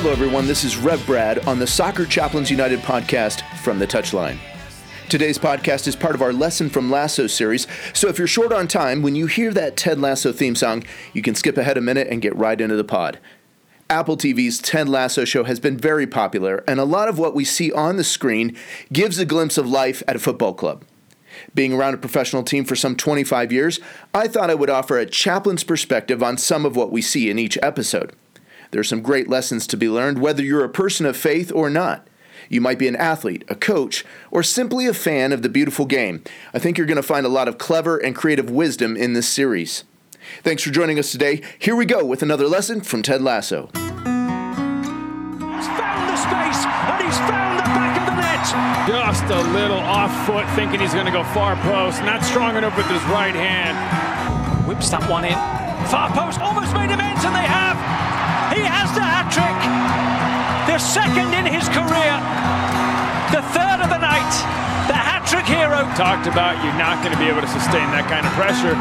Hello, everyone. This is Rev Brad on the Soccer Chaplains United podcast from the touchline. Today's podcast is part of our Lesson from Lasso series, so if you're short on time, when you hear that Ted Lasso theme song, you can skip ahead a minute and get right into the pod. Apple TV's Ted Lasso show has been very popular, and a lot of what we see on the screen gives a glimpse of life at a football club. Being around a professional team for some 25 years, I thought I would offer a chaplain's perspective on some of what we see in each episode. There are some great lessons to be learned, whether you're a person of faith or not. You might be an athlete, a coach, or simply a fan of the beautiful game. I think you're going to find a lot of clever and creative wisdom in this series. Thanks for joining us today. Here we go with another lesson from Ted Lasso. He's found the space and he's found the back of the net. Just a little off foot, thinking he's going to go far post. Not strong enough with his right hand. Whips that one in. Far post almost made amends, and they have. He has the hat trick. The second in his career. The third of the night. The hat trick hero. Talked about you're not going to be able to sustain that kind of pressure.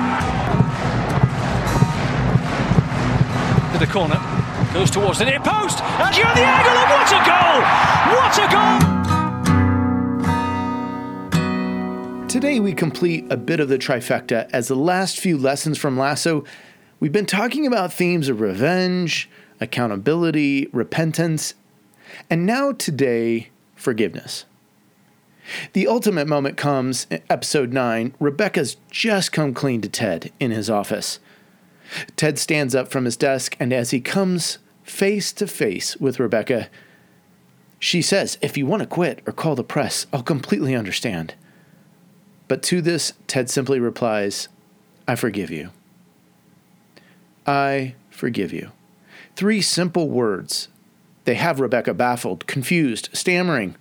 To the corner. Goes towards the near post. And you're on the angle. And what a goal! What a goal! Today, we complete a bit of the trifecta as the last few lessons from Lasso. We've been talking about themes of revenge, accountability, repentance, and now today, forgiveness. The ultimate moment comes episode 9. Rebecca's just come clean to Ted in his office. Ted stands up from his desk, and as he comes face to face with Rebecca, she says, If you want to quit or call the press, I'll completely understand. But to this, Ted simply replies, I forgive you. I forgive you. Three simple words. They have Rebecca baffled, confused, stammering.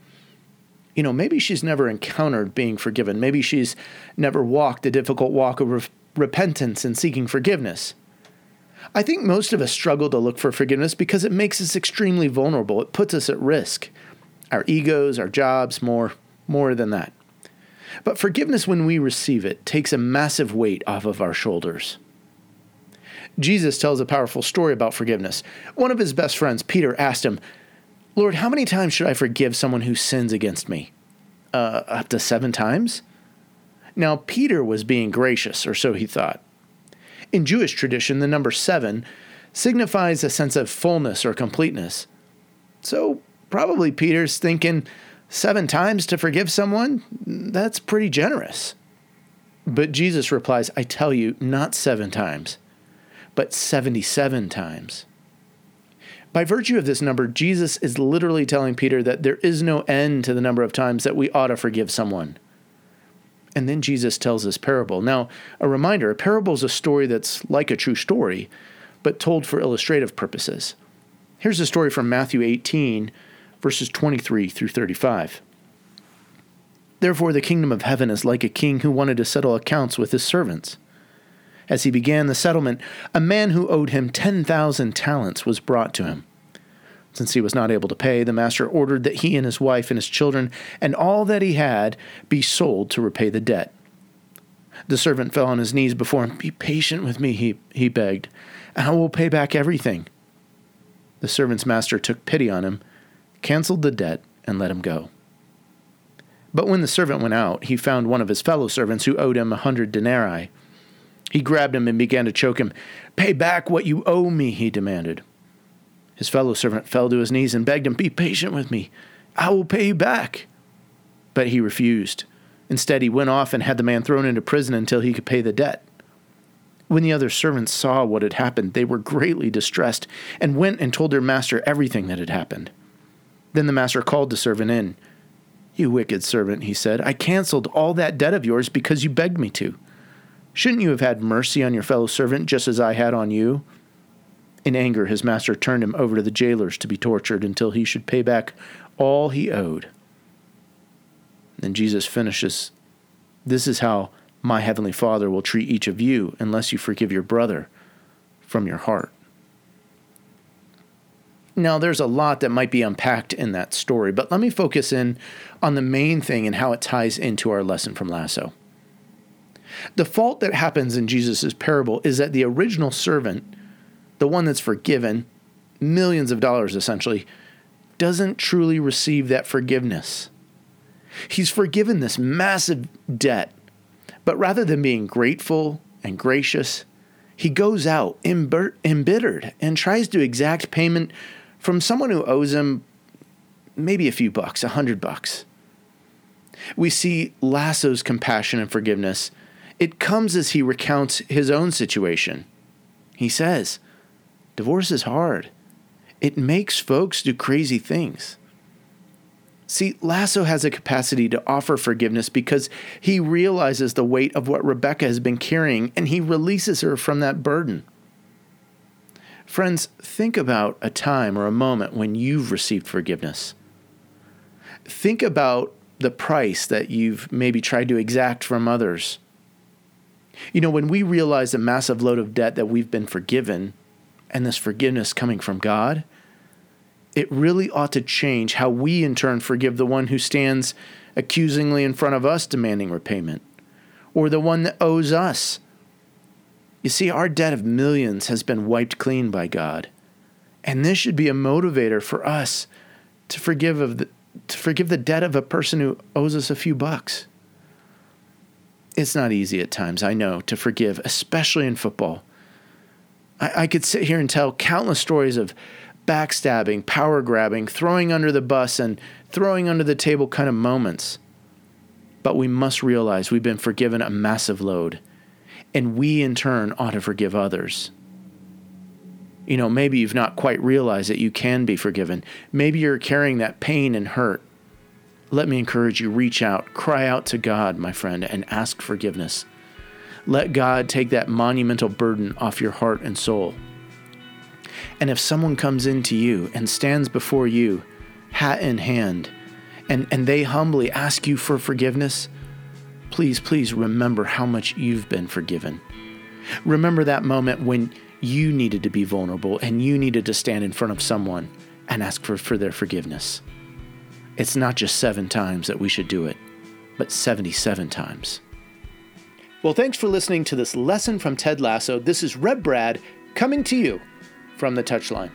You know, maybe she's never encountered being forgiven. Maybe she's never walked the difficult walk of re- repentance and seeking forgiveness. I think most of us struggle to look for forgiveness because it makes us extremely vulnerable. It puts us at risk. Our egos, our jobs, more, more than that. But forgiveness, when we receive it, takes a massive weight off of our shoulders. Jesus tells a powerful story about forgiveness. One of his best friends, Peter, asked him, Lord, how many times should I forgive someone who sins against me? Uh, up to seven times? Now, Peter was being gracious, or so he thought. In Jewish tradition, the number seven signifies a sense of fullness or completeness. So, probably Peter's thinking seven times to forgive someone? That's pretty generous. But Jesus replies, I tell you, not seven times but 77 times. By virtue of this number, Jesus is literally telling Peter that there is no end to the number of times that we ought to forgive someone. And then Jesus tells this parable. Now, a reminder a parable is a story that's like a true story, but told for illustrative purposes. Here's a story from Matthew 18, verses 23 through 35. Therefore, the kingdom of heaven is like a king who wanted to settle accounts with his servants. As he began the settlement, a man who owed him 10,000 talents was brought to him. Since he was not able to pay, the master ordered that he and his wife and his children and all that he had be sold to repay the debt. The servant fell on his knees before him. Be patient with me, he, he begged, and I will pay back everything. The servant's master took pity on him, canceled the debt, and let him go. But when the servant went out, he found one of his fellow servants who owed him a hundred denarii. He grabbed him and began to choke him. Pay back what you owe me, he demanded. His fellow servant fell to his knees and begged him, Be patient with me. I will pay you back. But he refused. Instead, he went off and had the man thrown into prison until he could pay the debt. When the other servants saw what had happened, they were greatly distressed and went and told their master everything that had happened. Then the master called the servant in. You wicked servant, he said, I canceled all that debt of yours because you begged me to. Shouldn't you have had mercy on your fellow servant just as I had on you? In anger, his master turned him over to the jailers to be tortured until he should pay back all he owed. Then Jesus finishes This is how my heavenly Father will treat each of you unless you forgive your brother from your heart. Now, there's a lot that might be unpacked in that story, but let me focus in on the main thing and how it ties into our lesson from Lasso. The fault that happens in Jesus' parable is that the original servant, the one that's forgiven, millions of dollars essentially, doesn't truly receive that forgiveness. He's forgiven this massive debt, but rather than being grateful and gracious, he goes out embittered and tries to exact payment from someone who owes him maybe a few bucks, a hundred bucks. We see Lasso's compassion and forgiveness. It comes as he recounts his own situation. He says, Divorce is hard. It makes folks do crazy things. See, Lasso has a capacity to offer forgiveness because he realizes the weight of what Rebecca has been carrying and he releases her from that burden. Friends, think about a time or a moment when you've received forgiveness. Think about the price that you've maybe tried to exact from others. You know, when we realize the massive load of debt that we've been forgiven and this forgiveness coming from God, it really ought to change how we in turn forgive the one who stands accusingly in front of us demanding repayment, or the one that owes us. You see, our debt of millions has been wiped clean by God. And this should be a motivator for us to forgive of the, to forgive the debt of a person who owes us a few bucks. It's not easy at times, I know, to forgive, especially in football. I, I could sit here and tell countless stories of backstabbing, power grabbing, throwing under the bus, and throwing under the table kind of moments. But we must realize we've been forgiven a massive load, and we in turn ought to forgive others. You know, maybe you've not quite realized that you can be forgiven. Maybe you're carrying that pain and hurt. Let me encourage you reach out, cry out to God, my friend, and ask forgiveness. Let God take that monumental burden off your heart and soul. And if someone comes into you and stands before you, hat in hand, and, and they humbly ask you for forgiveness, please, please remember how much you've been forgiven. Remember that moment when you needed to be vulnerable and you needed to stand in front of someone and ask for, for their forgiveness. It's not just seven times that we should do it, but 77 times. Well, thanks for listening to this lesson from Ted Lasso. This is Rev Brad coming to you from the touchline.